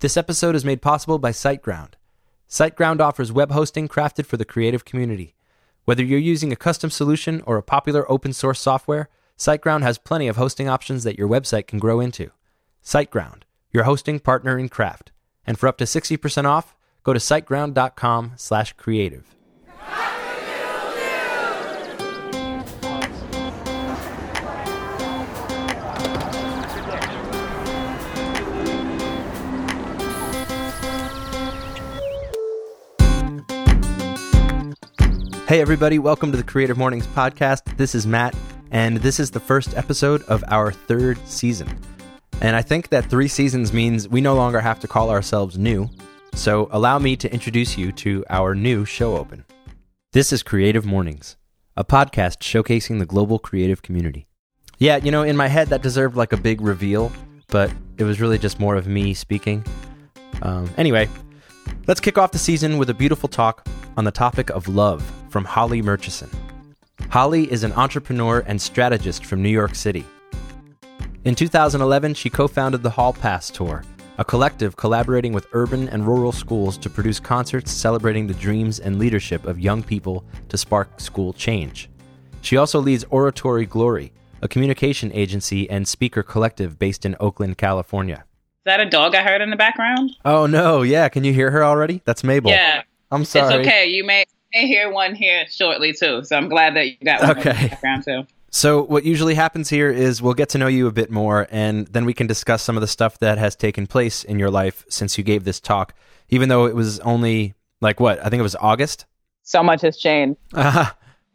This episode is made possible by SiteGround. SiteGround offers web hosting crafted for the creative community. Whether you're using a custom solution or a popular open source software, SiteGround has plenty of hosting options that your website can grow into. SiteGround, your hosting partner in craft. And for up to 60% off, go to siteground.com/creative. Hey, everybody, welcome to the Creative Mornings podcast. This is Matt, and this is the first episode of our third season. And I think that three seasons means we no longer have to call ourselves new. So allow me to introduce you to our new show open. This is Creative Mornings, a podcast showcasing the global creative community. Yeah, you know, in my head, that deserved like a big reveal, but it was really just more of me speaking. Um, anyway, let's kick off the season with a beautiful talk on the topic of love from Holly Murchison. Holly is an entrepreneur and strategist from New York City. In 2011, she co founded the Hall Pass Tour, a collective collaborating with urban and rural schools to produce concerts celebrating the dreams and leadership of young people to spark school change. She also leads Oratory Glory, a communication agency and speaker collective based in Oakland, California. Is that a dog I heard in the background? Oh, no. Yeah. Can you hear her already? That's Mabel. Yeah. I'm sorry. It's okay. You may, may hear one here shortly too. So I'm glad that you got one Okay. in the background too. So, what usually happens here is we'll get to know you a bit more, and then we can discuss some of the stuff that has taken place in your life since you gave this talk, even though it was only like what? I think it was August. So much has changed. Uh,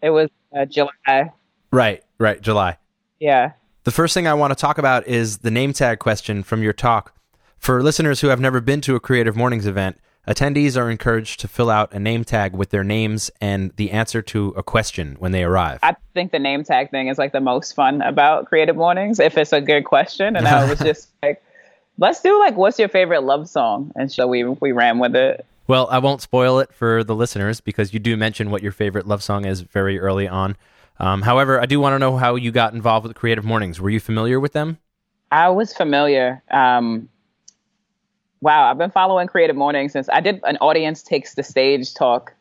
It was uh, July. right, right, July. Yeah. The first thing I want to talk about is the name tag question from your talk. For listeners who have never been to a Creative Mornings event, attendees are encouraged to fill out a name tag with their names and the answer to a question when they arrive. I think the name tag thing is like the most fun about Creative Mornings if it's a good question. And I was just like, let's do like, what's your favorite love song? And so we, we ran with it. Well, I won't spoil it for the listeners because you do mention what your favorite love song is very early on. Um, however, I do want to know how you got involved with Creative Mornings. Were you familiar with them? I was familiar. Um, wow, I've been following Creative Morning since I did an audience takes the stage talk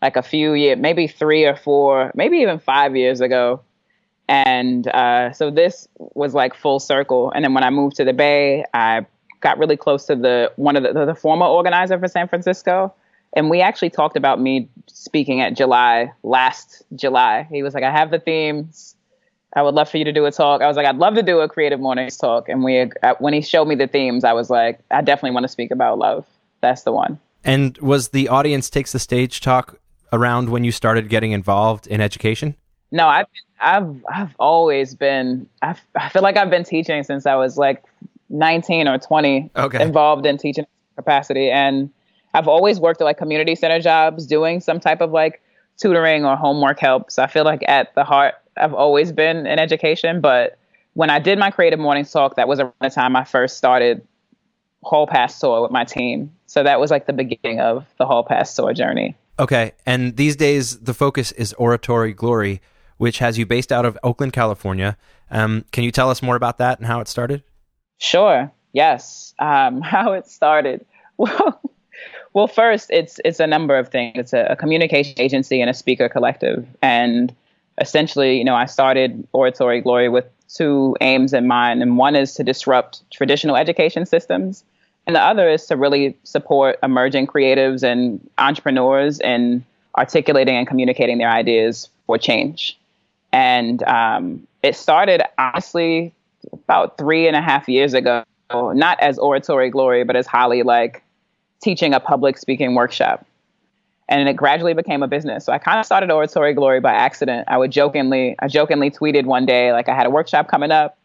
like a few years, maybe three or four, maybe even five years ago. And uh, so this was like full circle. And then when I moved to the Bay, I got really close to the one of the, the, the former organizer for San Francisco. And we actually talked about me speaking at July last July. He was like, I have the themes. I would love for you to do a talk. I was like, I'd love to do a creative mornings talk. And we, uh, when he showed me the themes, I was like, I definitely want to speak about love. That's the one. And was the audience takes the stage talk around when you started getting involved in education? No, I've, I've, I've always been. I've, I feel like I've been teaching since I was like 19 or 20, Okay. involved in teaching capacity, and I've always worked at like community center jobs, doing some type of like tutoring or homework help. So I feel like at the heart, I've always been in education. But when I did my creative mornings talk, that was around the time I first started Hall Pass Tour with my team. So that was like the beginning of the Hall Pass Tour journey. Okay. And these days, the focus is Oratory Glory, which has you based out of Oakland, California. Um, can you tell us more about that and how it started? Sure. Yes. Um, how it started. Well, well, first, it's it's a number of things. It's a, a communication agency and a speaker collective, and essentially, you know, I started Oratory Glory with two aims in mind, and one is to disrupt traditional education systems, and the other is to really support emerging creatives and entrepreneurs in articulating and communicating their ideas for change. And um, it started honestly about three and a half years ago, not as Oratory Glory, but as Holly, like teaching a public speaking workshop. And it gradually became a business. So I kind of started Oratory Glory by accident. I would jokingly, I jokingly tweeted one day, like I had a workshop coming up,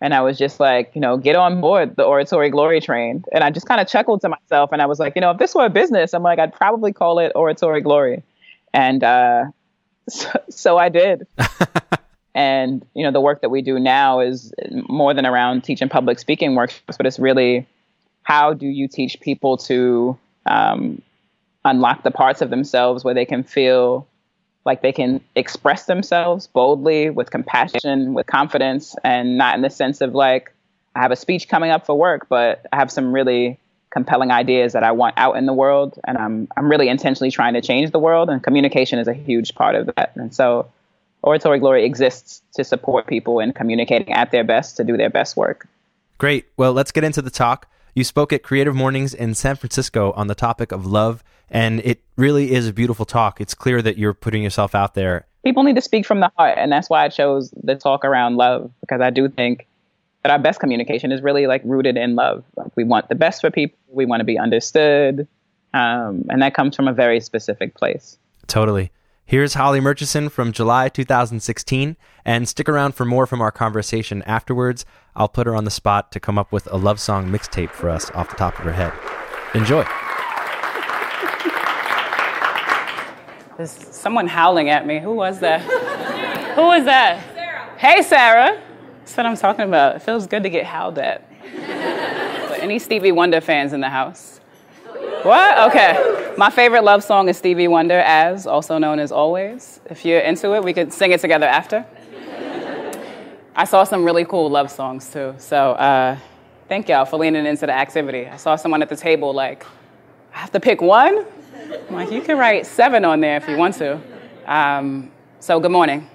and I was just like, you know, get on board the Oratory Glory train. And I just kind of chuckled to myself, and I was like, you know, if this were a business, I'm like, I'd probably call it Oratory Glory. And uh, so, so I did. And you know, the work that we do now is more than around teaching public speaking workshops, but it's really how do you teach people to um, unlock the parts of themselves where they can feel like they can express themselves boldly, with compassion, with confidence, and not in the sense of like I have a speech coming up for work, but I have some really compelling ideas that I want out in the world, and I'm I'm really intentionally trying to change the world, and communication is a huge part of that. And so, Oratory Glory exists to support people in communicating at their best to do their best work. Great. Well, let's get into the talk. You spoke at Creative Mornings in San Francisco on the topic of love, and it really is a beautiful talk. It's clear that you're putting yourself out there. People need to speak from the heart, and that's why I chose the talk around love because I do think that our best communication is really like rooted in love. Like we want the best for people, we want to be understood, um, and that comes from a very specific place. Totally. Here's Holly Murchison from July 2016, and stick around for more from our conversation afterwards. I'll put her on the spot to come up with a love song mixtape for us off the top of her head. Enjoy. There's someone howling at me. Who was that? Who was that? Sarah. Hey, Sarah. That's what I'm talking about. It feels good to get howled at. but any Stevie Wonder fans in the house? What? Okay. My favorite love song is Stevie Wonder, As, also known as Always. If you're into it, we could sing it together after. I saw some really cool love songs too. So uh, thank y'all for leaning into the activity. I saw someone at the table like, I have to pick one? I'm like, you can write seven on there if you want to. Um, so good morning.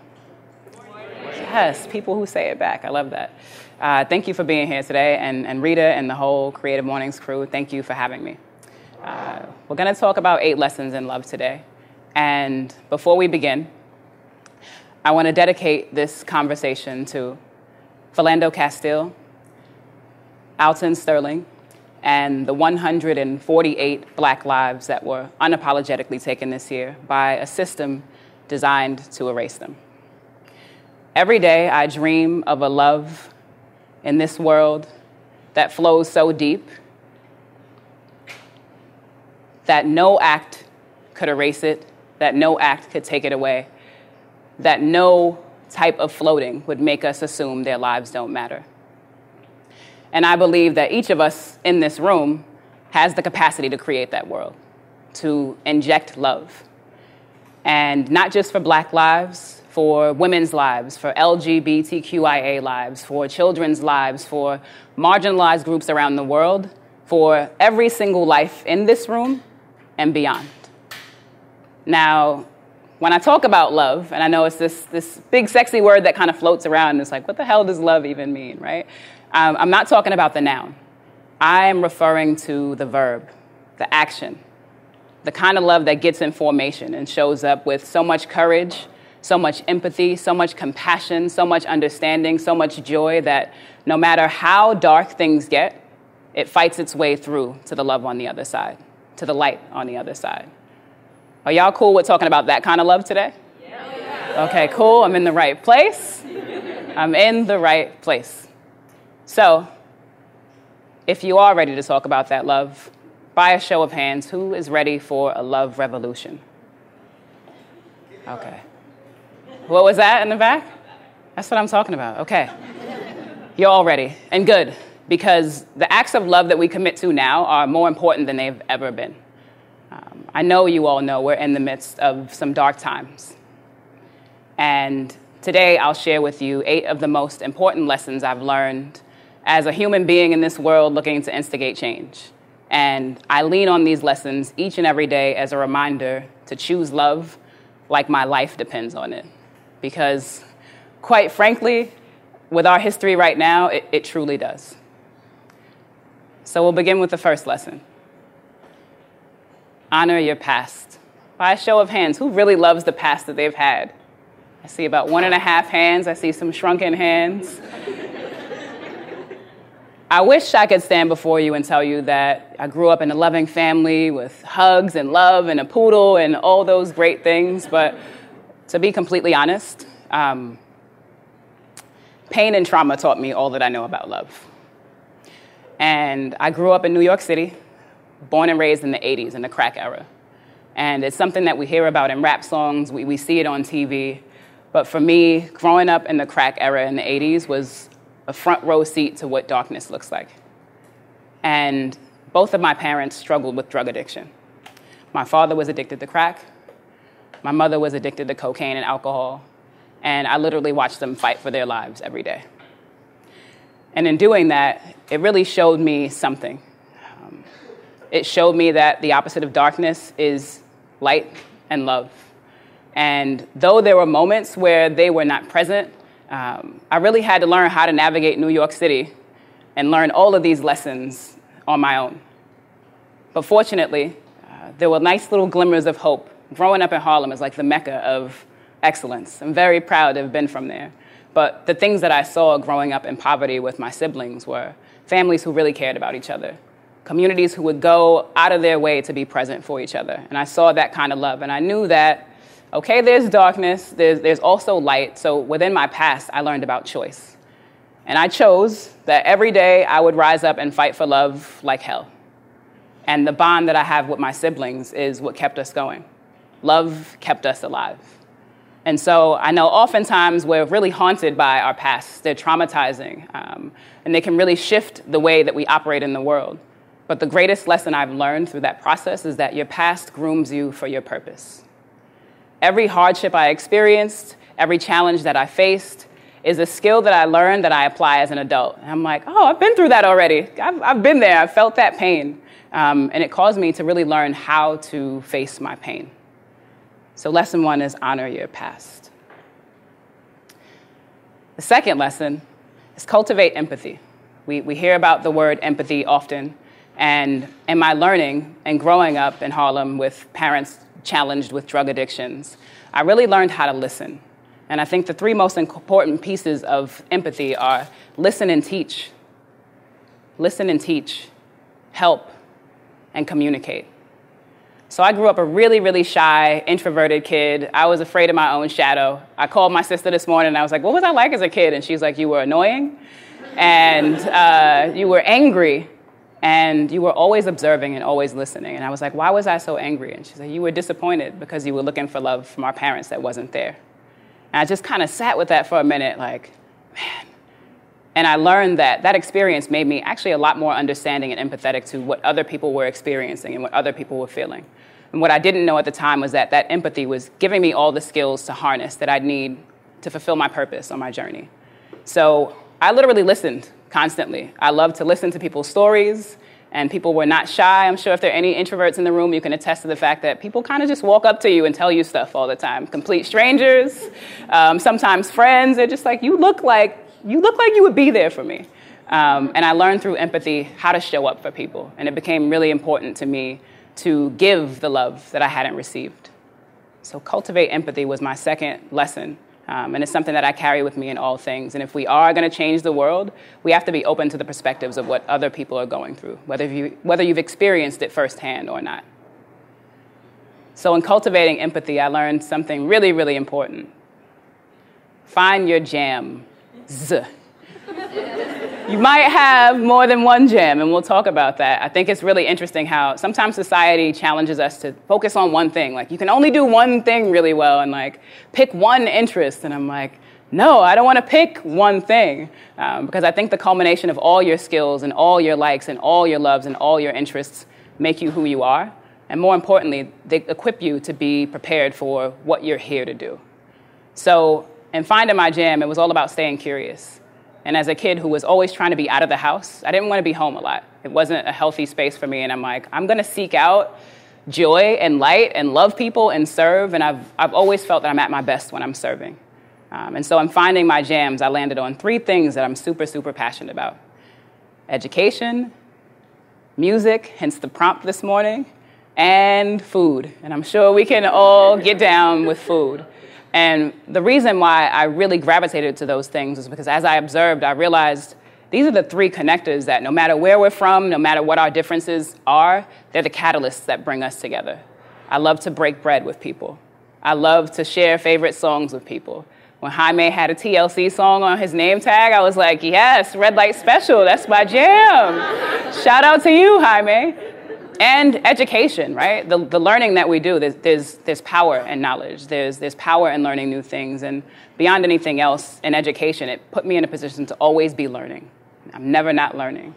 Yes, people who say it back. I love that. Uh, thank you for being here today. And, and Rita and the whole Creative Mornings crew, thank you for having me. Uh, we're going to talk about eight lessons in love today. And before we begin, I want to dedicate this conversation to Philando Castile, Alton Sterling, and the 148 black lives that were unapologetically taken this year by a system designed to erase them. Every day I dream of a love in this world that flows so deep that no act could erase it, that no act could take it away, that no type of floating would make us assume their lives don't matter. And I believe that each of us in this room has the capacity to create that world, to inject love. And not just for black lives, for women's lives, for LGBTQIA lives, for children's lives, for marginalized groups around the world, for every single life in this room and beyond. Now, when I talk about love, and I know it's this, this big sexy word that kind of floats around, and it's like, what the hell does love even mean, right? Um, I'm not talking about the noun. I am referring to the verb, the action, the kind of love that gets in formation and shows up with so much courage, so much empathy, so much compassion, so much understanding, so much joy that no matter how dark things get, it fights its way through to the love on the other side to the light on the other side. Are y'all cool with talking about that kind of love today? Yeah. Okay, cool. I'm in the right place. I'm in the right place. So, if you are ready to talk about that love, by a show of hands, who is ready for a love revolution? Okay. What was that in the back? That's what I'm talking about. Okay. You're all ready and good because the acts of love that we commit to now are more important than they've ever been. Um, I know you all know we're in the midst of some dark times. And today I'll share with you eight of the most important lessons I've learned as a human being in this world looking to instigate change. And I lean on these lessons each and every day as a reminder to choose love like my life depends on it. Because, quite frankly, with our history right now, it, it truly does. So we'll begin with the first lesson honor your past. By a show of hands, who really loves the past that they've had? I see about one and a half hands, I see some shrunken hands. I wish I could stand before you and tell you that I grew up in a loving family with hugs and love and a poodle and all those great things, but to be completely honest, um, pain and trauma taught me all that I know about love. And I grew up in New York City, born and raised in the 80s, in the crack era. And it's something that we hear about in rap songs, we, we see it on TV. But for me, growing up in the crack era in the 80s was a front row seat to what darkness looks like. And both of my parents struggled with drug addiction. My father was addicted to crack, my mother was addicted to cocaine and alcohol, and I literally watched them fight for their lives every day. And in doing that, it really showed me something. Um, It showed me that the opposite of darkness is light and love. And though there were moments where they were not present, um, I really had to learn how to navigate New York City and learn all of these lessons on my own. But fortunately, uh, there were nice little glimmers of hope. Growing up in Harlem is like the mecca of excellence. I'm very proud to have been from there. But the things that I saw growing up in poverty with my siblings were families who really cared about each other, communities who would go out of their way to be present for each other. And I saw that kind of love. And I knew that, okay, there's darkness, there's, there's also light. So within my past, I learned about choice. And I chose that every day I would rise up and fight for love like hell. And the bond that I have with my siblings is what kept us going. Love kept us alive. And so I know oftentimes we're really haunted by our past. They're traumatizing, um, and they can really shift the way that we operate in the world. But the greatest lesson I've learned through that process is that your past grooms you for your purpose. Every hardship I experienced, every challenge that I faced, is a skill that I learned that I apply as an adult. And I'm like, oh, I've been through that already. I've, I've been there, I've felt that pain. Um, and it caused me to really learn how to face my pain. So, lesson one is honor your past. The second lesson is cultivate empathy. We, we hear about the word empathy often, and in my learning and growing up in Harlem with parents challenged with drug addictions, I really learned how to listen. And I think the three most important pieces of empathy are listen and teach, listen and teach, help, and communicate. So I grew up a really, really shy, introverted kid. I was afraid of my own shadow. I called my sister this morning and I was like, What was I like as a kid? And she's like, You were annoying and uh, you were angry and you were always observing and always listening. And I was like, Why was I so angry? And she's like, You were disappointed because you were looking for love from our parents that wasn't there. And I just kind of sat with that for a minute, like, man. And I learned that that experience made me actually a lot more understanding and empathetic to what other people were experiencing and what other people were feeling. And what I didn't know at the time was that that empathy was giving me all the skills to harness that I'd need to fulfill my purpose on my journey. So I literally listened constantly. I love to listen to people's stories, and people were not shy. I'm sure if there are any introverts in the room, you can attest to the fact that people kind of just walk up to you and tell you stuff all the time. Complete strangers, um, sometimes friends. They're just like, you look like you look like you would be there for me. Um, and I learned through empathy how to show up for people, and it became really important to me to give the love that I hadn't received. So, cultivate empathy was my second lesson. Um, and it's something that I carry with me in all things. And if we are going to change the world, we have to be open to the perspectives of what other people are going through, whether, you, whether you've experienced it firsthand or not. So, in cultivating empathy, I learned something really, really important. Find your jam. Z you might have more than one jam, and we'll talk about that. I think it's really interesting how sometimes society challenges us to focus on one thing. Like, you can only do one thing really well and like pick one interest. And I'm like, no, I don't want to pick one thing um, because I think the culmination of all your skills and all your likes and all your loves and all your interests make you who you are. And more importantly, they equip you to be prepared for what you're here to do. So, in finding my jam, it was all about staying curious. And as a kid who was always trying to be out of the house, I didn't want to be home a lot. It wasn't a healthy space for me. And I'm like, I'm going to seek out joy and light and love people and serve. And I've, I've always felt that I'm at my best when I'm serving. Um, and so I'm finding my jams. I landed on three things that I'm super, super passionate about education, music, hence the prompt this morning, and food. And I'm sure we can all get down with food. And the reason why I really gravitated to those things is because as I observed, I realized these are the three connectors that no matter where we're from, no matter what our differences are, they're the catalysts that bring us together. I love to break bread with people. I love to share favorite songs with people. When Jaime had a TLC song on his name tag, I was like, yes, Red Light Special, that's my jam. Shout out to you, Jaime and education, right? The, the learning that we do, there's, there's, there's power in knowledge. There's, there's power in learning new things. And beyond anything else, in education, it put me in a position to always be learning. I'm never not learning.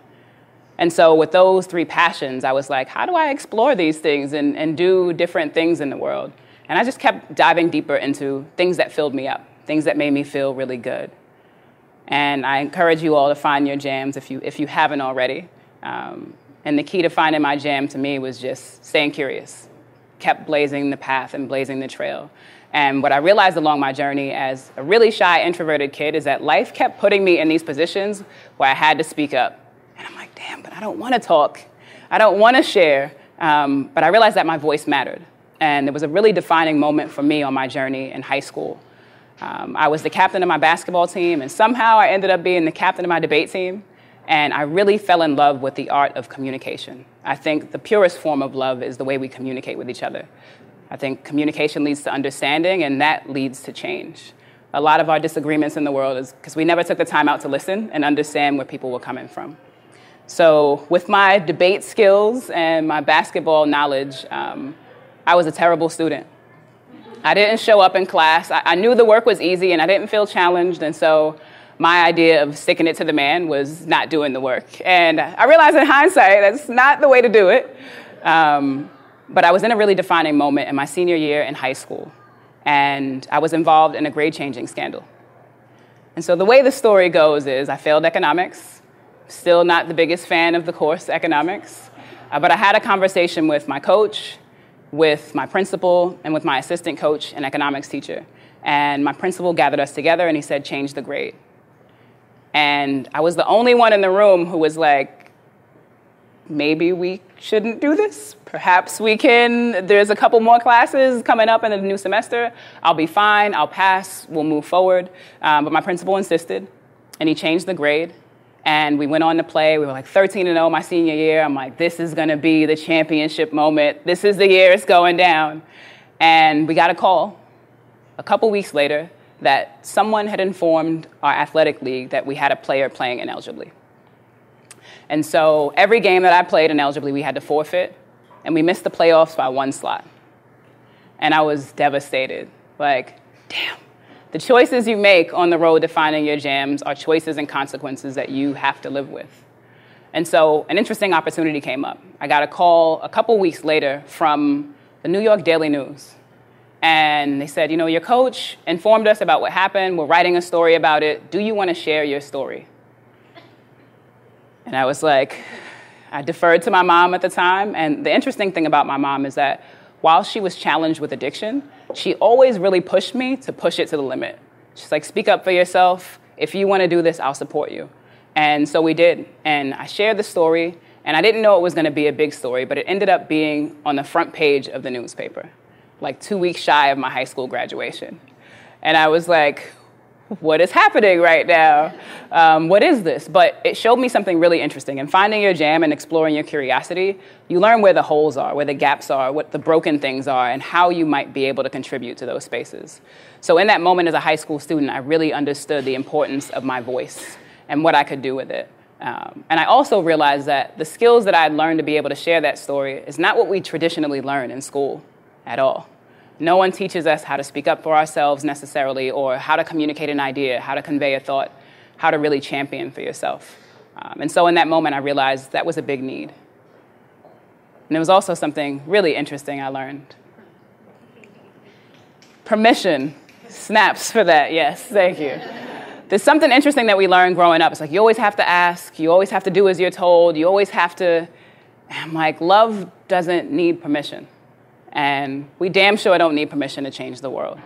And so, with those three passions, I was like, how do I explore these things and, and do different things in the world? And I just kept diving deeper into things that filled me up, things that made me feel really good. And I encourage you all to find your jams if you, if you haven't already. Um, And the key to finding my jam to me was just staying curious, kept blazing the path and blazing the trail. And what I realized along my journey as a really shy, introverted kid is that life kept putting me in these positions where I had to speak up. And I'm like, damn, but I don't want to talk. I don't want to share. Um, but I realized that my voice mattered. And it was a really defining moment for me on my journey in high school. Um, I was the captain of my basketball team, and somehow I ended up being the captain of my debate team. And I really fell in love with the art of communication. I think the purest form of love is the way we communicate with each other. I think communication leads to understanding, and that leads to change. A lot of our disagreements in the world is because we never took the time out to listen and understand where people were coming from. So, with my debate skills and my basketball knowledge, um, I was a terrible student. I didn't show up in class. I, I knew the work was easy and I didn't feel challenged, and so my idea of sticking it to the man was not doing the work. And I realized in hindsight that's not the way to do it. Um, but I was in a really defining moment in my senior year in high school, and I was involved in a grade changing scandal. And so the way the story goes is I failed economics, still not the biggest fan of the course, economics, uh, but I had a conversation with my coach, with my principal, and with my assistant coach and economics teacher. And my principal gathered us together and he said, change the grade. And I was the only one in the room who was like, maybe we shouldn't do this. Perhaps we can. There's a couple more classes coming up in the new semester. I'll be fine. I'll pass. We'll move forward. Um, but my principal insisted, and he changed the grade. And we went on to play. We were like 13 and 0 my senior year. I'm like, this is going to be the championship moment. This is the year it's going down. And we got a call a couple weeks later that someone had informed our athletic league that we had a player playing ineligibly. And so every game that I played ineligibly, we had to forfeit, and we missed the playoffs by one slot. And I was devastated. Like, damn. The choices you make on the road to finding your jams are choices and consequences that you have to live with. And so an interesting opportunity came up. I got a call a couple weeks later from the New York Daily News and they said, you know, your coach informed us about what happened. We're writing a story about it. Do you want to share your story? And I was like, I deferred to my mom at the time. And the interesting thing about my mom is that while she was challenged with addiction, she always really pushed me to push it to the limit. She's like, speak up for yourself. If you want to do this, I'll support you. And so we did. And I shared the story. And I didn't know it was going to be a big story, but it ended up being on the front page of the newspaper like two weeks shy of my high school graduation. And I was like, what is happening right now? Um, what is this? But it showed me something really interesting. In finding your jam and exploring your curiosity, you learn where the holes are, where the gaps are, what the broken things are, and how you might be able to contribute to those spaces. So, in that moment as a high school student, I really understood the importance of my voice and what I could do with it. Um, and I also realized that the skills that I had learned to be able to share that story is not what we traditionally learn in school at all. No one teaches us how to speak up for ourselves necessarily, or how to communicate an idea, how to convey a thought, how to really champion for yourself. Um, and so in that moment, I realized that was a big need. And it was also something really interesting I learned. Permission. Snaps for that, yes, thank you. There's something interesting that we learned growing up. It's like you always have to ask, you always have to do as you're told, you always have to. I'm like, love doesn't need permission. And we damn sure don't need permission to change the world.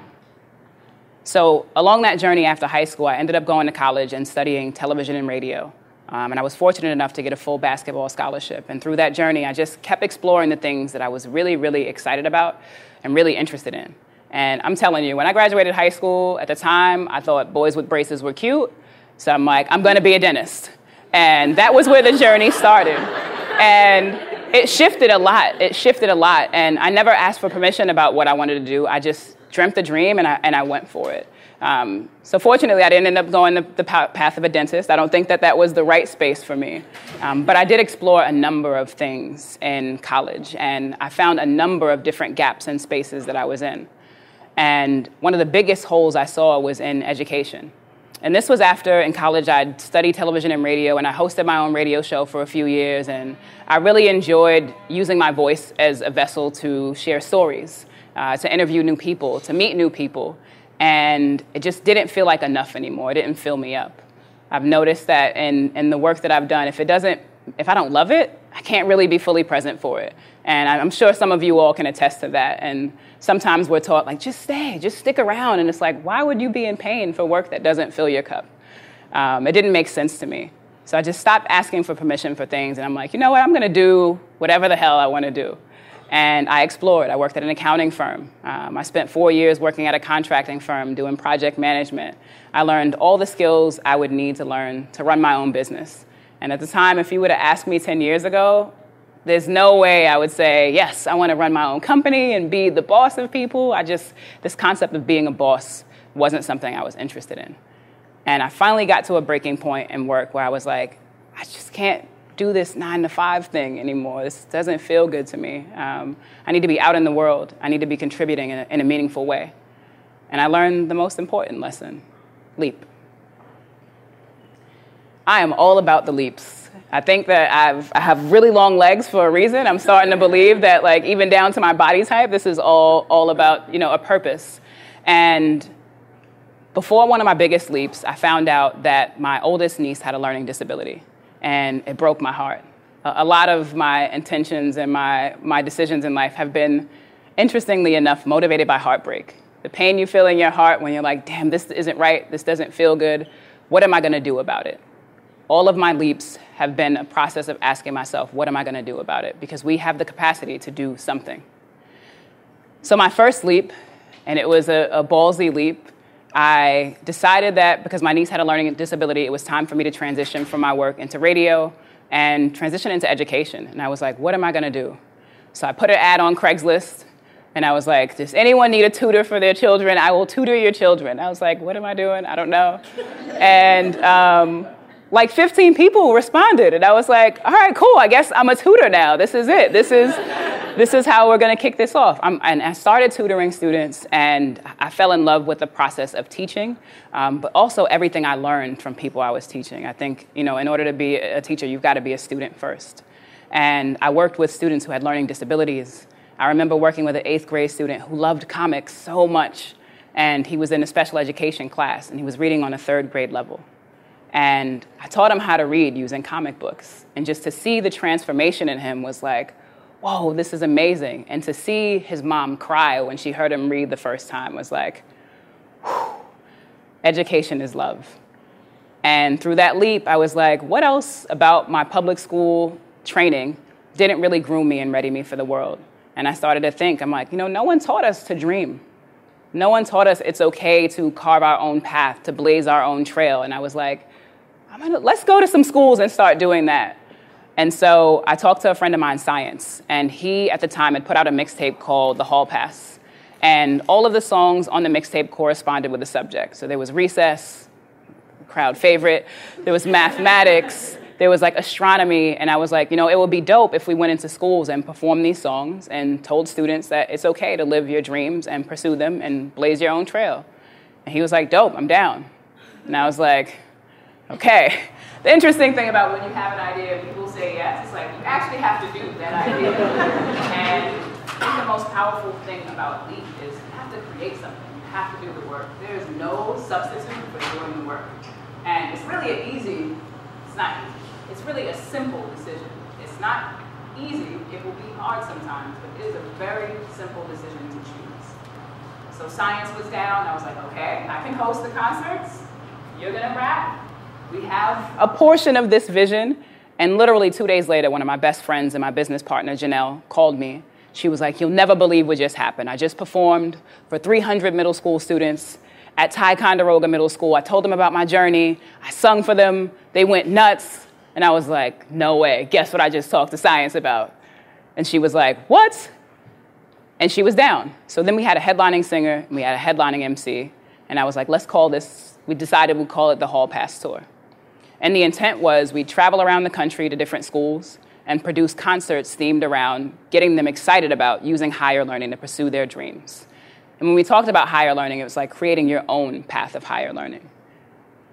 So, along that journey after high school, I ended up going to college and studying television and radio. Um, and I was fortunate enough to get a full basketball scholarship. And through that journey, I just kept exploring the things that I was really, really excited about and really interested in. And I'm telling you, when I graduated high school, at the time, I thought boys with braces were cute. So I'm like, I'm gonna be a dentist. And that was where the journey started. And it shifted a lot. It shifted a lot. And I never asked for permission about what I wanted to do. I just dreamt the dream and I, and I went for it. Um, so fortunately, I didn't end up going the, the, path of a dentist. I don't think that that was the right space for me. Um, but I did explore a number of things in college, and I found a number of different gaps and spaces that I was in. And one of the biggest holes I saw was in education. And this was after in college I'd studied television and radio, and I hosted my own radio show for a few years. And I really enjoyed using my voice as a vessel to share stories, uh, to interview new people, to meet new people. And it just didn't feel like enough anymore. It didn't fill me up. I've noticed that in, in the work that I've done, if it doesn't if I don't love it, I can't really be fully present for it. And I'm sure some of you all can attest to that. And sometimes we're taught, like, just stay, just stick around. And it's like, why would you be in pain for work that doesn't fill your cup? Um, it didn't make sense to me. So I just stopped asking for permission for things. And I'm like, you know what? I'm going to do whatever the hell I want to do. And I explored. I worked at an accounting firm. Um, I spent four years working at a contracting firm doing project management. I learned all the skills I would need to learn to run my own business. And at the time, if you would have asked me 10 years ago, there's no way I would say, yes, I want to run my own company and be the boss of people. I just, this concept of being a boss wasn't something I was interested in. And I finally got to a breaking point in work where I was like, I just can't do this nine to five thing anymore. This doesn't feel good to me. Um, I need to be out in the world. I need to be contributing in a, in a meaningful way. And I learned the most important lesson leap. I am all about the leaps. I think that I've, I have really long legs for a reason. I'm starting to believe that, like, even down to my body type, this is all, all about, you know, a purpose. And before one of my biggest leaps, I found out that my oldest niece had a learning disability, and it broke my heart. A lot of my intentions and my, my decisions in life have been, interestingly enough, motivated by heartbreak. The pain you feel in your heart when you're like, damn, this isn't right, this doesn't feel good. What am I gonna do about it? All of my leaps have been a process of asking myself, what am I going to do about it? Because we have the capacity to do something. So, my first leap, and it was a, a ballsy leap, I decided that because my niece had a learning disability, it was time for me to transition from my work into radio and transition into education. And I was like, what am I going to do? So, I put an ad on Craigslist. And I was like, does anyone need a tutor for their children? I will tutor your children. I was like, what am I doing? I don't know. and um, like 15 people responded and i was like all right cool i guess i'm a tutor now. This is it. This is this is how we're going to kick this off. I'm, and i started tutoring students and i fell in love with the process of teaching um, but also everything i learned from people i was teaching. I think you know in order to be a teacher you've got to be a student first. And i worked with students who had learning disabilities. I remember working with an eighth grade student who loved comics so much and he was in a special education class and he was reading on a third grade level and I taught him how to read using comic books. And just to see the transformation in him was like, whoa, this is amazing. And to see his mom cry when she heard him read the first time was like, whew, education is love. And through that leap, I was like, what else about my public school training didn't really groom me and ready me for the world? And I started to think, I'm like, you know, no one taught us to dream. No one taught us it's okay to carve our own path, to blaze our own trail. And I was like, gonna, let's go to some schools and start doing that. And so I talked to a friend of mine, Science, and he at the time had put out a mixtape called The Hall Pass. And all of the songs on the mixtape corresponded with the subject. So there was recess, crowd favorite, there was mathematics, there was like astronomy, and I was like, you know, it would be dope if we went into schools and performed these songs and told students that it's okay to live your dreams and pursue them and blaze your own trail. And he was like, dope, I'm down. And I was like, Okay. The interesting thing about when you have an idea and people say yes, it's like you actually have to do that idea. and I think the most powerful thing about Leap is you have to create something. You have to do the work. There's no substitute for doing the work. And it's really an easy, it's not easy. It's really a simple decision. It's not easy. It will be hard sometimes, but it is a very simple decision to choose. So science was down. I was like, okay, I can host the concerts. You're gonna rap we have a portion of this vision. And literally two days later, one of my best friends and my business partner, Janelle, called me. She was like, You'll never believe what just happened. I just performed for 300 middle school students at Ticonderoga Middle School. I told them about my journey. I sung for them. They went nuts. And I was like, No way. Guess what I just talked to science about? And she was like, What? And she was down. So then we had a headlining singer, and we had a headlining MC. And I was like, Let's call this, we decided we'd call it the Hall Pass Tour. And the intent was we'd travel around the country to different schools and produce concerts themed around getting them excited about using higher learning to pursue their dreams. And when we talked about higher learning, it was like creating your own path of higher learning.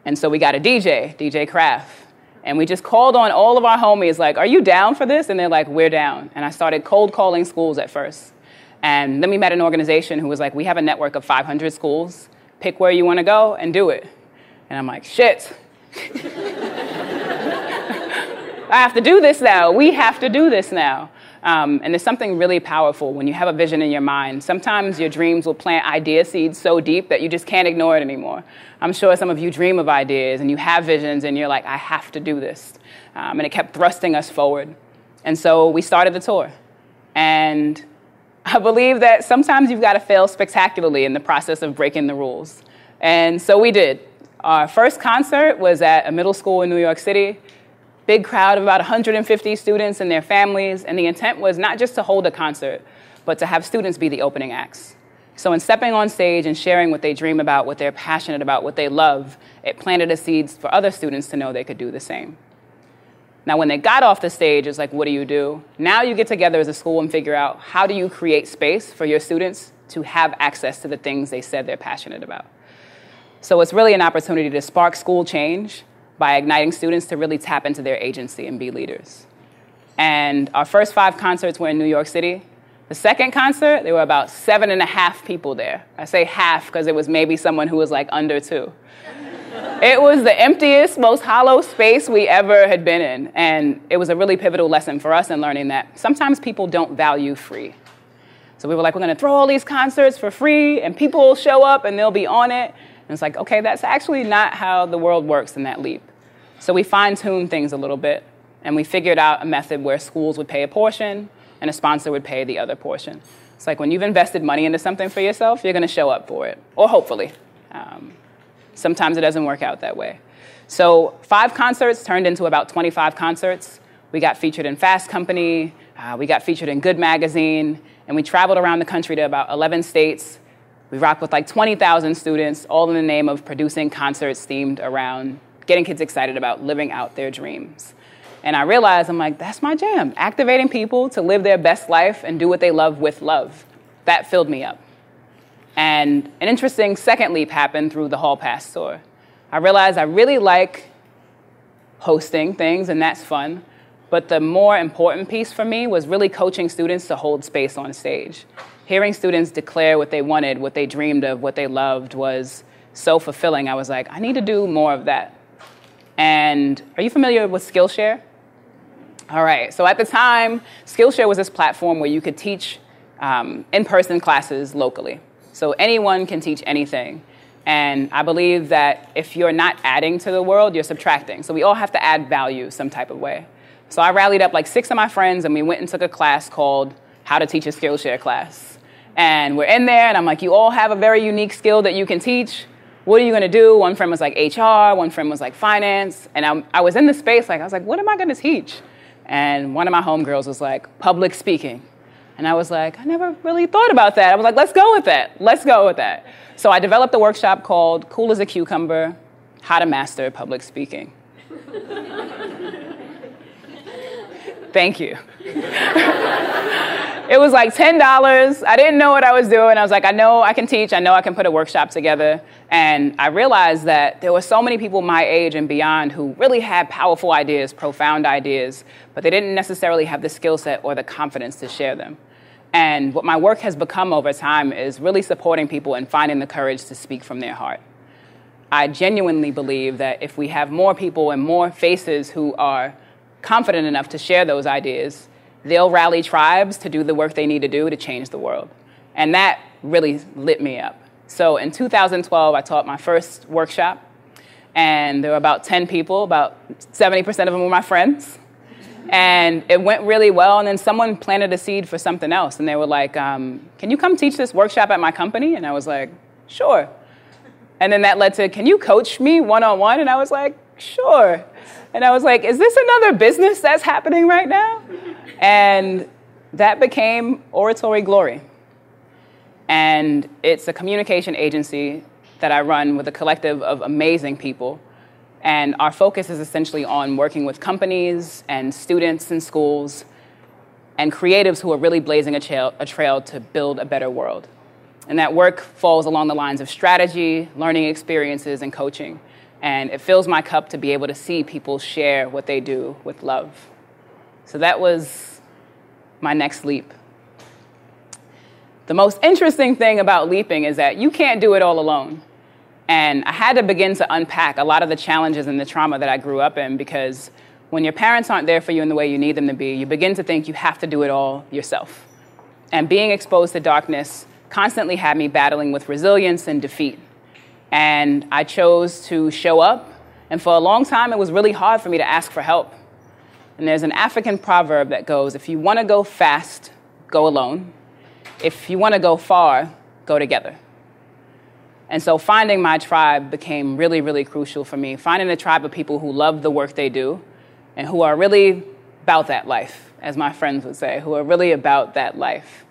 And so we got a DJ, DJ Kraft, and we just called on all of our homies, like, Are you down for this? And they're like, We're down. And I started cold calling schools at first. And then we met an organization who was like, We have a network of 500 schools. Pick where you want to go and do it. And I'm like, Shit, I have to do this now. We have to do this now. Um, and there's something really powerful when you have a vision in your mind. Sometimes your dreams will plant idea seeds so deep that you just can't ignore it anymore. I'm sure some of you dream of ideas and you have visions and you're like, I have to do this. Um, and it kept thrusting us forward. And so we started the tour. And I believe that sometimes you've got to fail spectacularly in the process of breaking the rules. And so we did. Our first concert was at a middle school in New York City big crowd of about 150 students and their families, and the intent was not just to hold a concert, but to have students be the opening acts. So, in stepping on stage and sharing what they dream about, what they're passionate about, what they love, it planted a seed for other students to know they could do the same. Now, when they got off the stage, it's like, what do you do? Now you get together as a school and figure out how do you create space for your students to have access to the things they said they're passionate about. So, it's really an opportunity to spark school change by igniting students to really tap into their agency and be leaders. And our first five concerts were in New York City. The second concert, there were about seven and a half people there. I say half because it was maybe someone who was like under two. it was the emptiest, most hollow space we ever had been in. And it was a really pivotal lesson for us in learning that sometimes people don't value free. So we were like, we're gonna throw all these concerts for free, and people will show up and they'll be on it. And it's like, okay, that's actually not how the world works in that leap. So we fine tuned things a little bit, and we figured out a method where schools would pay a portion and a sponsor would pay the other portion. It's like when you've invested money into something for yourself, you're going to show up for it, or hopefully. Um, sometimes it doesn't work out that way. So, five concerts turned into about 25 concerts. We got featured in Fast Company, uh, we got featured in Good Magazine, and we traveled around the country to about 11 states we rocked with like 20,000 students, all in the name of producing concerts themed around getting kids excited about living out their dreams. And I realized, I'm like, that's my jam. Activating people to live their best life and do what they love with love. That filled me up. And an interesting second leap happened through the Hall Pass tour. I realized I really like hosting things, and that's fun. But the more important piece for me was really coaching students to hold space on stage hearing students declare what they wanted, what they dreamed of, what they loved was so fulfilling. I was like, I need to do more of that. And are you familiar with Skillshare? All right, so at the time, Skillshare was this platform where you could teach um, in person classes locally. So anyone can teach anything. And I believe that if you're not adding to the world, you're subtracting. So we all have to add value some type of way. So I rallied up like six of my friends and we went and took a class called How to Teach a Skillshare class. And we're in there, and I'm like, you all have a very unique skill that you can teach. What are you gonna do? One friend was like HR, one friend was like finance. And I, I was in the space, like, I was like, what am I gonna teach? And one of my homegirls was like, public speaking. And I was like, I never really thought about that. I was like, let's go with that. Let's go with that. So I developed a workshop called Cool as a Cucumber How to Master Public Speaking. Thank you. it was like $10. I didn't know what I was doing. I was like, I know I can teach. I know I can put a workshop together. And I realized that there were so many people my age and beyond who really had powerful ideas, profound ideas, but they didn't necessarily have the skill set or the confidence to share them. And what my work has become over time is really supporting people and finding the courage to speak from their heart. I genuinely believe that if we have more people and more faces who are confident enough to share those ideas, they'll rally tribes to do the work they need to do to change the world. And that really lit me up. So in 2012, I taught my first workshop, and there were about 10 people, about 70% of them were my friends. And it went really well, and then someone planted a seed for something else, and they were like, um, Can you come teach this workshop at my company? And I was like, Sure. And then that led to, Can you coach me one on one? And I was like, Sure. And I was like, Is this another business that's happening right now? And that became Oratory Glory. And it's a communication agency that I run with a collective of amazing people. And our focus is essentially on working with companies and students and schools and creatives who are really blazing a trail, a trail to build a better world. And that work falls along the lines of strategy, learning experiences, and coaching. And it fills my cup to be able to see people share what they do with love. So that was my next leap. The most interesting thing about leaping is that you can't do it all alone. And I had to begin to unpack a lot of the challenges and the trauma that I grew up in because When your parents aren't there for you in the way you need them to be, you begin to think you have to do it all yourself. And being exposed to darkness constantly had me battling with resilience and defeat. And I chose to show up, and for a long time, it was really hard for me to ask for help. And there's an African proverb that goes if you want to go fast, go alone. If you want to go far, go together. And so finding my tribe became really, really crucial for me. Finding a tribe of people who love the work they do and who are really about that life, as my friends would say, who are really about that life.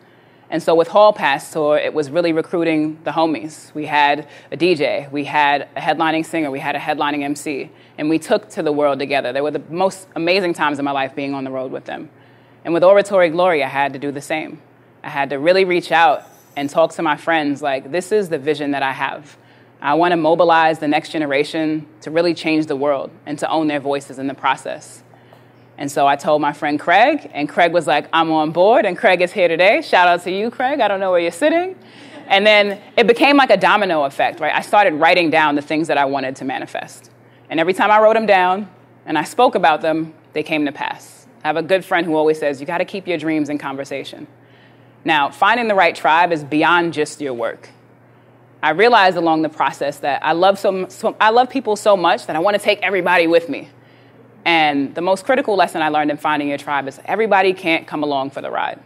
And so with Hall Pass Tour, it was really recruiting the homies. We had a DJ, we had a headlining singer, we had a headlining MC, and we took to the world together. They were the most amazing times of my life being on the road with them. And with Oratory Glory, I had to do the same. I had to really reach out and talk to my friends like, this is the vision that I have. I want to mobilize the next generation to really change the world and to own their voices in the process. And so I told my friend Craig, and Craig was like, I'm on board, and Craig is here today. Shout out to you, Craig. I don't know where you're sitting. And then it became like a domino effect, right? I started writing down the things that I wanted to manifest. And every time I wrote them down and I spoke about them, they came to pass. I have a good friend who always says, You got to keep your dreams in conversation. Now, finding the right tribe is beyond just your work. I realized along the process that I love, so, so I love people so much that I want to take everybody with me. And the most critical lesson I learned in finding your tribe is everybody can't come along for the ride.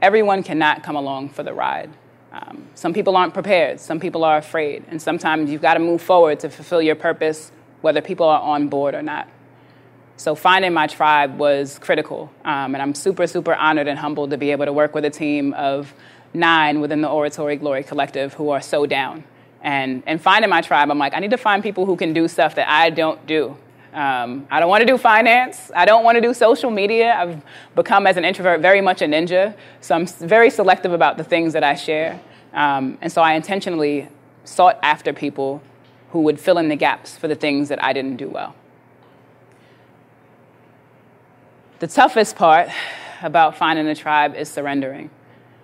Everyone cannot come along for the ride. Um, some people aren't prepared, some people are afraid, and sometimes you've got to move forward to fulfill your purpose, whether people are on board or not. So finding my tribe was critical, um, and I'm super, super honored and humbled to be able to work with a team of nine within the Oratory Glory Collective who are so down. And, and finding my tribe, I'm like, I need to find people who can do stuff that I don't do. Um, I don't want to do finance. I don't want to do social media. I've become, as an introvert, very much a ninja. So I'm very selective about the things that I share. Um, and so I intentionally sought after people who would fill in the gaps for the things that I didn't do well. The toughest part about finding a tribe is surrendering.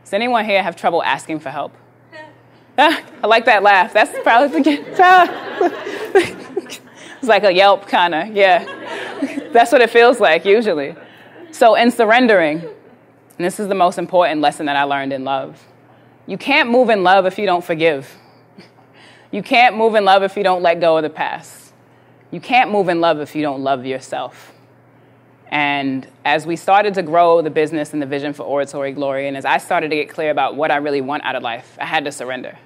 Does anyone here have trouble asking for help? I like that laugh. That's probably the It's like a yelp, kind of, yeah. That's what it feels like usually. So, in surrendering, and this is the most important lesson that I learned in love you can't move in love if you don't forgive. You can't move in love if you don't let go of the past. You can't move in love if you don't love yourself. And as we started to grow the business and the vision for Oratory Glory, and as I started to get clear about what I really want out of life, I had to surrender.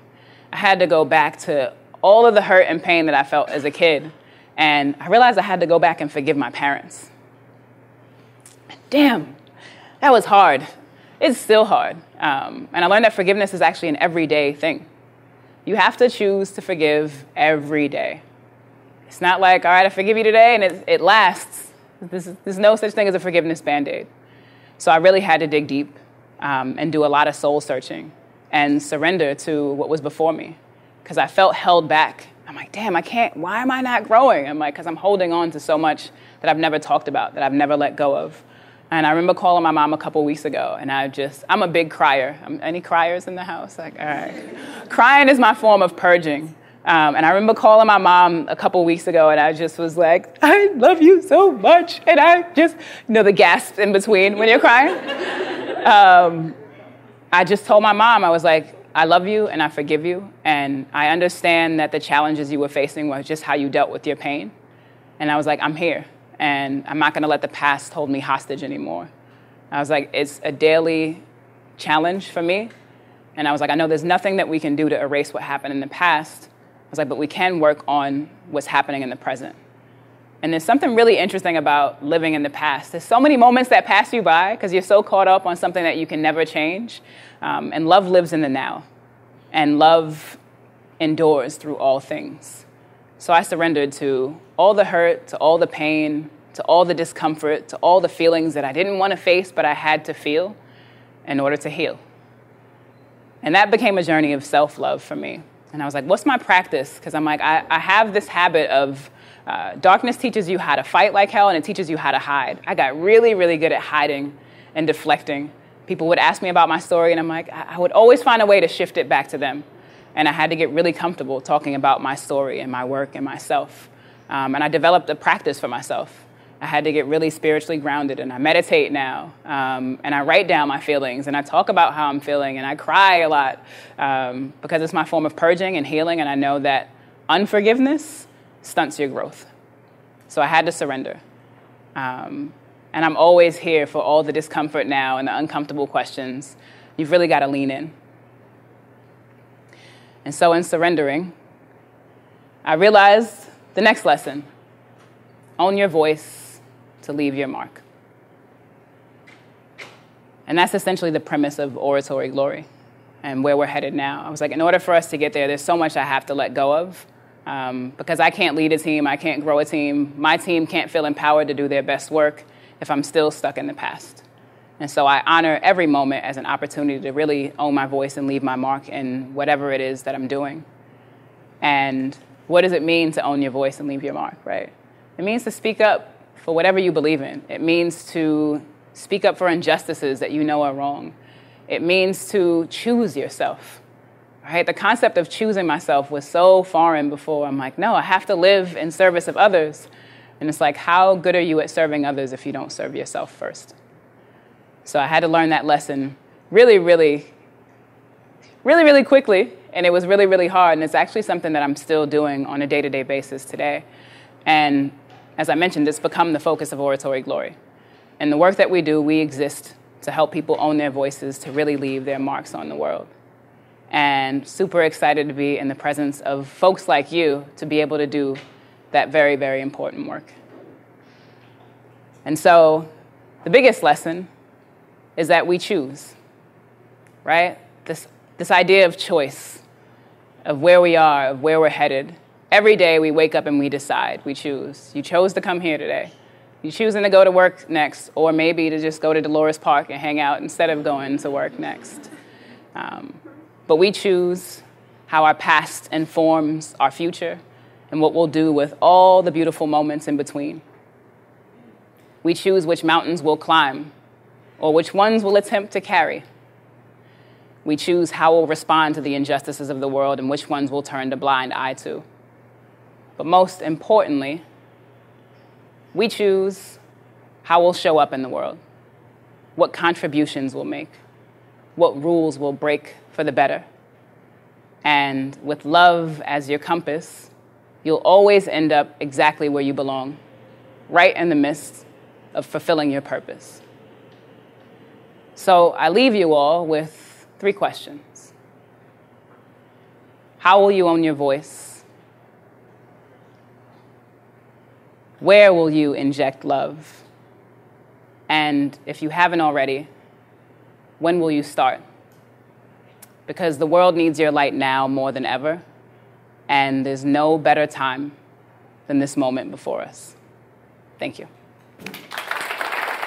I had to go back to all of the hurt and pain that I felt as a kid. And I realized I had to go back and forgive my parents. Damn, that was hard. It's still hard. Um, and I learned that forgiveness is actually an everyday thing. You have to choose to forgive every day. It's not like, all right, I forgive you today and it, it lasts there's, there's no such thing as a forgiveness band aid. So I really had to dig deep um, and do a lot of soul searching and surrender to what was before me because I felt held back. I'm like, damn, I can't, why am I not growing? I'm like, because I'm holding on to so much that I've never talked about, that I've never let go of. And I remember calling my mom a couple weeks ago, and I just, I'm a big crier. any criers in the house? Like, all right. Crying is my form of purging. Um, and I remember calling my mom a couple weeks ago, and I just was like, I love you so much. And I just, you know, the gasp in between when you're crying. um, I just told my mom, I was like, I love you and I forgive you. And I understand that the challenges you were facing was just how you dealt with your pain. And I was like, I'm here. And I'm not going to let the past hold me hostage anymore. I was like, it's a daily challenge for me. And I was like, I know there's nothing that we can do to erase what happened in the past I was like, but we can work on what's happening in the present. And there's something really interesting about living in the past. There's so many moments that pass you by because you're so caught up on something that you can never change. Um, and love lives in the now. And love endures through all things. So I surrendered to all the hurt, to all the pain, to all the discomfort, to all the feelings that I didn't want to face, but I had to feel in order to heal. And that became a journey of self love for me. And I was like, what's my practice? Because I'm like, I, I, have this habit of uh, darkness teaches you how to fight like hell and it teaches you how to hide. I got really, really good at hiding and deflecting. People would ask me about my story, and I'm like, I, would always find a way to shift it back to them. And I had to get really comfortable talking about my story and my work and myself. Um, and I developed a practice for myself. I had to get really spiritually grounded, and I meditate now, um, and I write down my feelings, and I talk about how I'm feeling, and I cry a lot um, because it's my form of purging and healing, and I know that unforgiveness stunts your growth. So I had to surrender. Um, and I'm always here for all the discomfort now and the uncomfortable questions. You've really got to lean in. And so, in surrendering, I realized the next lesson own your voice to leave your mark. And that's essentially the premise of oratory glory and where we're headed now. I was like, in order for us to get there, there's so much I have to let go of um, because I can't lead a team, I can't grow a team. My team can't feel empowered to do their best work if I'm still stuck in the past. And so I honor every moment as an opportunity to really own my voice and leave my mark in whatever it is that I'm doing. And what does it mean to own your voice and leave your mark, right? It means to speak up for whatever you believe in. It means to speak up for injustices that you know are wrong. It means to choose yourself. Right? The concept of choosing myself was so foreign before. I'm like, no, I have to live in service of others. And it's like, how good are you at serving others if you don't serve yourself first? So I had to learn that lesson really, really, really, really quickly. And it was really, really hard. And it's actually something that I'm still doing on a day to day basis today. And as I mentioned, it's become the focus of Oratory Glory. In the work that we do, we exist to help people own their voices, to really leave their marks on the world. And super excited to be in the presence of folks like you to be able to do that very, very important work. And so, the biggest lesson is that we choose, right? This, this idea of choice, of where we are, of where we're headed, Every day we wake up and we decide, we choose. You chose to come here today. You're choosing to go to work next, or maybe to just go to Dolores Park and hang out instead of going to work next. Um, but we choose how our past informs our future and what we'll do with all the beautiful moments in between. We choose which mountains we'll climb or which ones we'll attempt to carry. We choose how we'll respond to the injustices of the world and which ones we'll turn a blind eye to. But most importantly, we choose how we'll show up in the world, what contributions we'll make, what rules we'll break for the better. And with love as your compass, you'll always end up exactly where you belong, right in the midst of fulfilling your purpose. So I leave you all with three questions How will you own your voice? Where will you inject love? And if you haven't already, when will you start? Because the world needs your light now more than ever, and there's no better time than this moment before us. Thank you.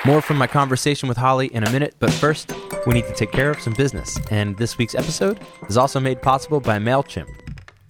More from my conversation with Holly in a minute, but first, we need to take care of some business. And this week's episode is also made possible by MailChimp.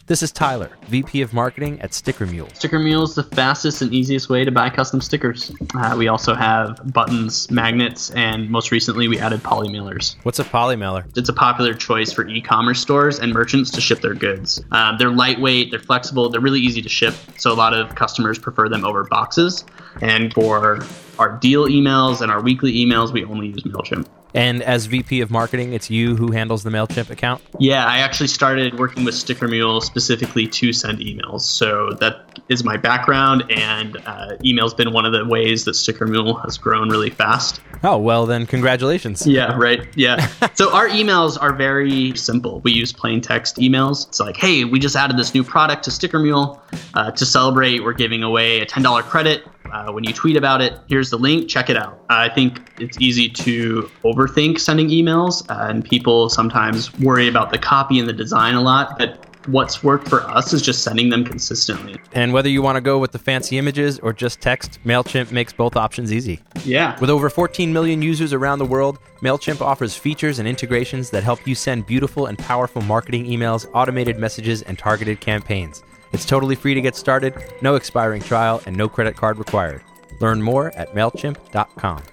This is Tyler, VP of Marketing at Sticker Mule. Sticker Mule is the fastest and easiest way to buy custom stickers. Uh, we also have buttons, magnets, and most recently we added poly mailers. What's a poly mailer? It's a popular choice for e-commerce stores and merchants to ship their goods. Uh, they're lightweight, they're flexible, they're really easy to ship, so a lot of customers prefer them over boxes. And for our deal emails and our weekly emails, we only use MailChimp. And as VP of Marketing, it's you who handles the MailChimp account? Yeah, I actually started working with Sticker Mule specifically to send emails. So that is my background, and uh, email's been one of the ways that Sticker Mule has grown really fast. Oh, well, then congratulations. Yeah, right. Yeah. so our emails are very simple. We use plain text emails. It's like, hey, we just added this new product to Sticker Mule. Uh, to celebrate, we're giving away a $10 credit uh, when you tweet about it, here's the link, check it out. I think it's easy to overthink sending emails, uh, and people sometimes worry about the copy and the design a lot. But what's worked for us is just sending them consistently. And whether you want to go with the fancy images or just text, MailChimp makes both options easy. Yeah. With over 14 million users around the world, MailChimp offers features and integrations that help you send beautiful and powerful marketing emails, automated messages, and targeted campaigns. It's totally free to get started, no expiring trial, and no credit card required. Learn more at MailChimp.com.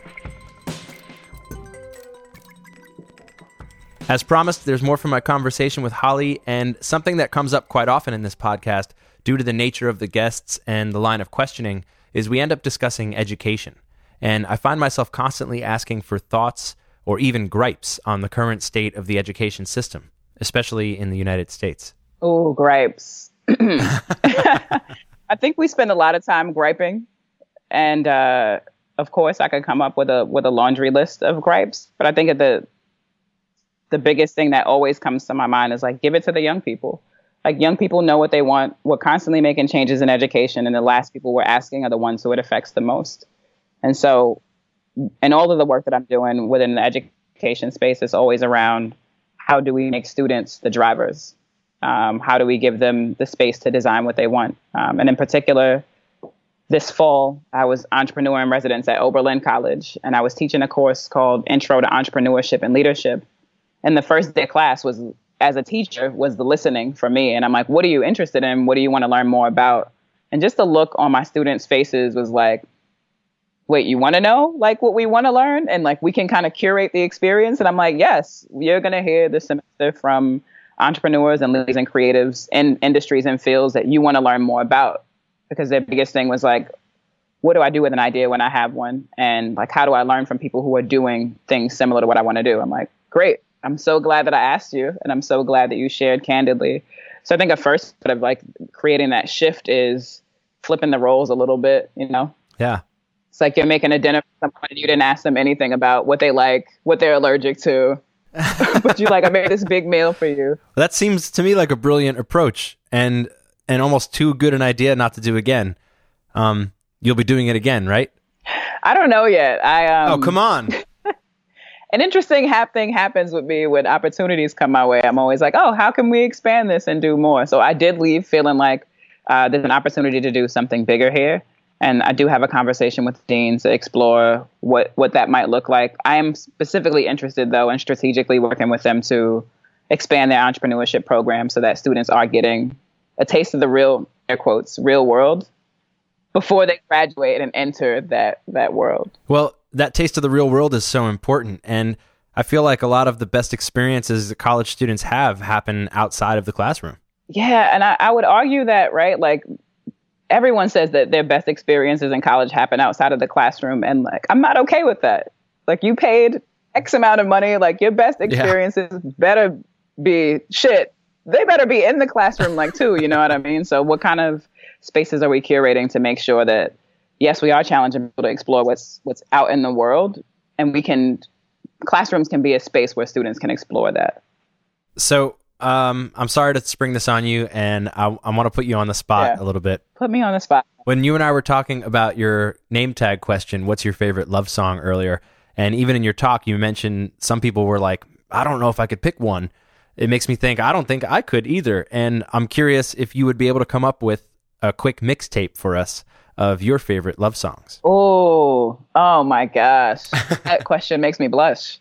As promised, there's more from my conversation with Holly, and something that comes up quite often in this podcast, due to the nature of the guests and the line of questioning, is we end up discussing education. And I find myself constantly asking for thoughts or even gripes on the current state of the education system, especially in the United States. Oh, gripes. I think we spend a lot of time griping, and uh, of course, I could come up with a with a laundry list of gripes. But I think the the biggest thing that always comes to my mind is like, give it to the young people. Like young people know what they want. We're constantly making changes in education, and the last people we're asking are the ones who it affects the most. And so, and all of the work that I'm doing within the education space is always around how do we make students the drivers um, how do we give them the space to design what they want? Um, and in particular, this fall, I was entrepreneur in residence at Oberlin College, and I was teaching a course called Intro to Entrepreneurship and Leadership. And the first day of class was, as a teacher, was the listening for me. And I'm like, what are you interested in? What do you want to learn more about? And just the look on my students' faces was like, wait, you want to know like what we want to learn? And like we can kind of curate the experience. And I'm like, yes, you're going to hear this semester from entrepreneurs and leaders and creatives in industries and fields that you want to learn more about. Because their biggest thing was like what do i do with an idea when i have one? And like how do i learn from people who are doing things similar to what i want to do? I'm like great. I'm so glad that i asked you and i'm so glad that you shared candidly. So i think a first sort of like creating that shift is flipping the roles a little bit you know? Yeah. It's like you're making a dinner for someone and you didn't ask them anything about what they like what they're allergic to but you like I made this big meal for you. That seems to me like a brilliant approach and and almost too good an idea not to do again. Um, you'll be doing it again, right? I don't know yet. I um, oh come on. an interesting hap- thing happens with me when opportunities come my way. I'm always like, oh, how can we expand this and do more? So I did leave feeling like uh, there's an opportunity to do something bigger here and I do have a conversation with deans to explore what what that might look like. I am specifically interested though in strategically working with them to expand their entrepreneurship program so that students are getting a taste of the real air quotes real world before they graduate and enter that that world. Well, that taste of the real world is so important and I feel like a lot of the best experiences that college students have happen outside of the classroom. Yeah, and I, I would argue that, right? Like everyone says that their best experiences in college happen outside of the classroom and like i'm not okay with that. Like you paid x amount of money like your best experiences yeah. better be shit. They better be in the classroom like too you know what i mean? So what kind of spaces are we curating to make sure that yes we are challenging people to explore what's what's out in the world and we can classrooms can be a space where students can explore that. So um, I'm sorry to spring this on you, and I, I want to put you on the spot yeah. a little bit. Put me on the spot. When you and I were talking about your name tag question, what's your favorite love song earlier? And even in your talk, you mentioned some people were like, I don't know if I could pick one. It makes me think, I don't think I could either. And I'm curious if you would be able to come up with a quick mixtape for us of your favorite love songs. Oh, oh my gosh. that question makes me blush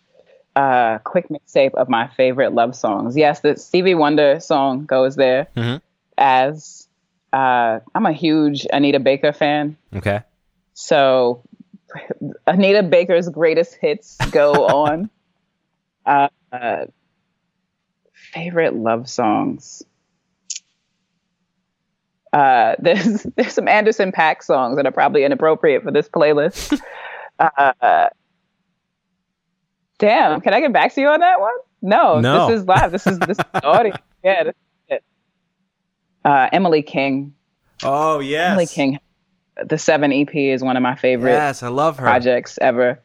uh, quick mixtape of my favorite love songs. Yes, the Stevie Wonder song goes there. Mm-hmm. As uh, I'm a huge Anita Baker fan. Okay. So Anita Baker's greatest hits go on. Uh, uh, favorite love songs. Uh, there's there's some Anderson .Paak songs that are probably inappropriate for this playlist. uh, Damn, can I get back to you on that one? No, no. this is live. This is this is audio. Yeah, this is it. Uh, Emily King. Oh yes, Emily King. The Seven EP is one of my favorite. Yes, I love her projects ever.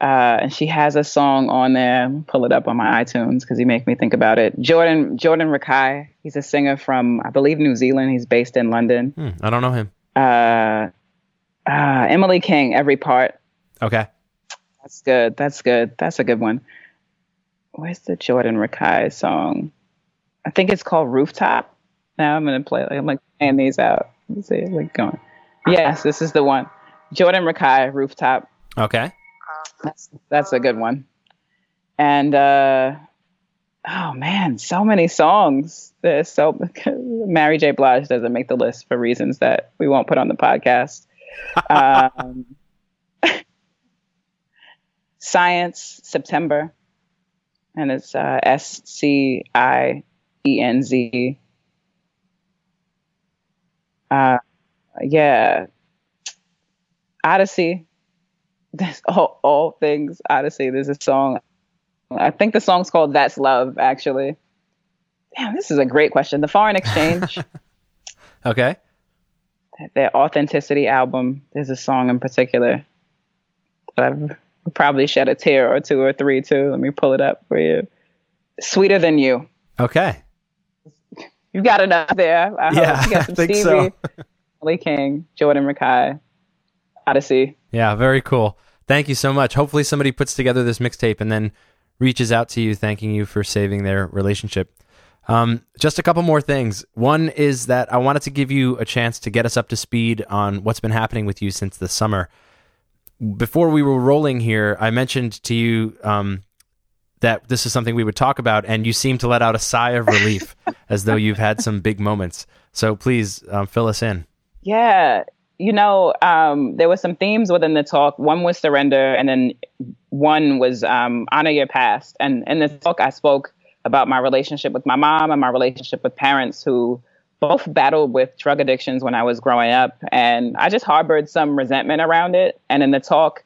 Uh, and she has a song on there. Pull it up on my iTunes because you make me think about it. Jordan Jordan Rakei. He's a singer from I believe New Zealand. He's based in London. Hmm, I don't know him. Uh, uh, Emily King. Every part. Okay. That's good. That's good. That's a good one. Where's the Jordan Rakei song? I think it's called Rooftop. Now I'm gonna play. I'm like playing these out. Let's see, like going. Yes, this is the one. Jordan Rakei, Rooftop. Okay. That's that's a good one. And uh, oh man, so many songs. There's so Mary J. Blige doesn't make the list for reasons that we won't put on the podcast. um, Science September, and it's uh, S C I E N Z. Uh, yeah, Oddisee. There's all, all things Oddisee. There's a song. I think the song's called That's Love, actually. Damn, this is a great question. The Foreign Exchange, Okay. their Authenticity album, there's a song in particular that I've probably shed a tear or two or three too. Let me pull it up for you. Sweeter Than You. Okay. You've got enough there. I Yeah, hope. You got I some think Stevie, so. Lee King, Jordan Rakei, Oddisee. Yeah, very cool. Thank you so much. Hopefully, somebody puts together this mixtape and then reaches out to you, thanking you for saving their relationship. Um, just a couple more things. One is that I wanted to give you a chance to get us up to speed on what's been happening with you since the summer. Before we were rolling here, I mentioned to you um, that this is something we would talk about, and you seem to let out a sigh of relief as though you've had some big moments. So please um, fill us in. Yeah, you know, um, there were some themes within the talk. One was surrender, and then one was um, honor your past. And in this talk, I spoke about my relationship with my mom and my relationship with parents who both battled with drug addictions when I was growing up. And I just harbored some resentment around it. And in the talk,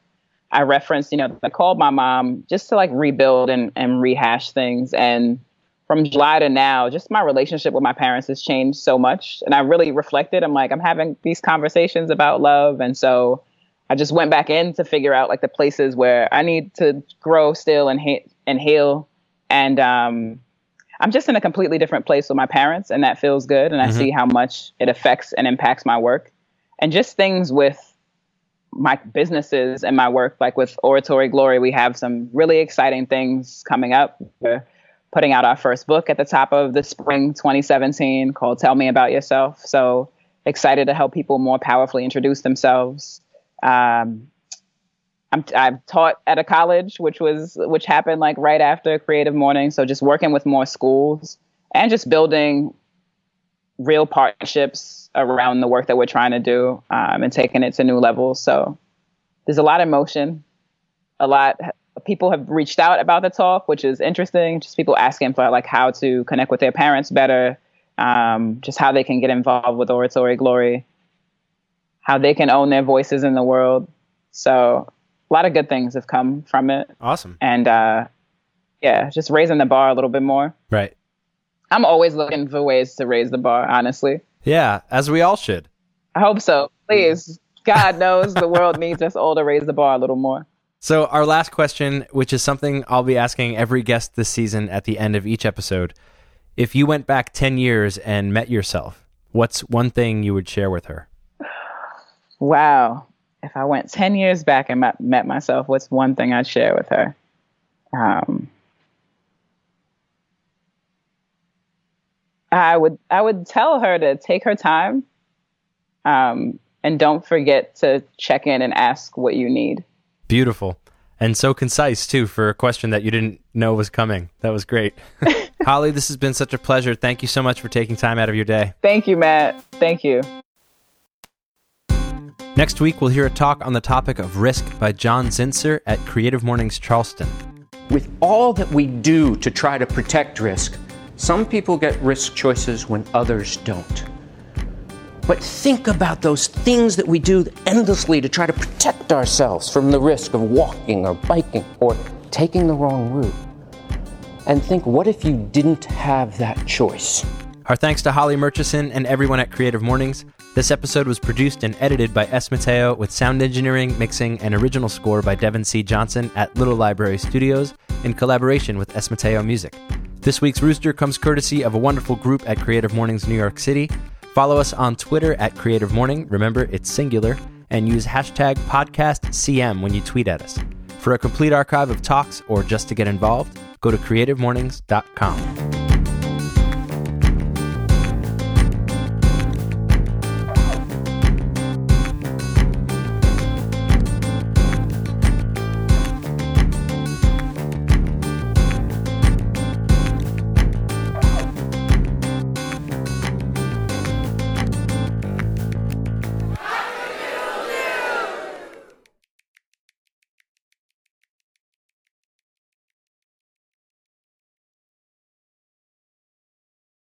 I referenced, you know, I called my mom just to like rebuild and, and rehash things. And from July to now, just my relationship with my parents has changed so much. And I really reflected. I'm like, I'm having these conversations about love. And so I just went back in to figure out like the places where I need to grow still and, ha- and heal. And um, I'm just in a completely different place with my parents, and that feels good. And I see how much it affects and impacts my work. And just things with my businesses and my work, like with Oratory Glory, we have some really exciting things coming up. We're putting out our first book at the top of the spring 2017 called Tell Me About Yourself. So excited to help people more powerfully introduce themselves. Um, I'm, I've taught at a college, which was which happened like right after Creative Morning. So just working with more schools and just building real partnerships around the work that we're trying to do um, and taking it to new levels. So there's a lot of motion. A lot people have reached out about the talk, which is interesting. Just people asking for like how to connect with their parents better, um, just how they can get involved with Oratory Glory, how they can own their voices in the world. So a lot of good things have come from it, Awesome. and uh, yeah, just raising the bar a little bit more. Right. I'm always looking for ways to raise the bar. Honestly, Yeah, as we all should. I hope so. Please, God knows the world needs us all to raise the bar a little more. So, our last question, which is something I'll be asking every guest this season at the end of each episode. If you went back 10 years and met yourself, what's one thing you would share with her? Wow. If I went 10 years back and met, met myself, what's one thing I'd share with her? Um, I would I would tell her to take her time um, and don't forget to check in and ask what you need. Beautiful. And so concise, too, for a question that you didn't know was coming. That was great. Holly, this has been such a pleasure. Thank you so much for taking time out of your day. Thank you, Matt. Thank you. Next week, we'll hear a talk on the topic of risk by John Zinser at Creative Mornings Charleston. With all that we do to try to protect risk, some people get risk choices when others don't. But think about those things that we do endlessly to try to protect ourselves from the risk of walking or biking or taking the wrong route. And think, what if you didn't have that choice? Our thanks to Holly Murchison and everyone at Creative Mornings. This episode was produced and edited by S. Mateo with sound engineering, mixing, and original score by Devin C. Johnson at Little Library Studios in collaboration with S. Mateo Music. This week's Rooster comes courtesy of a wonderful group at Creative Mornings New York City. Follow us on Twitter at Creative Morning. Remember, it's singular. And use hashtag podcastcm when you tweet at us. For a complete archive of talks or just to get involved, go to creativemornings.com.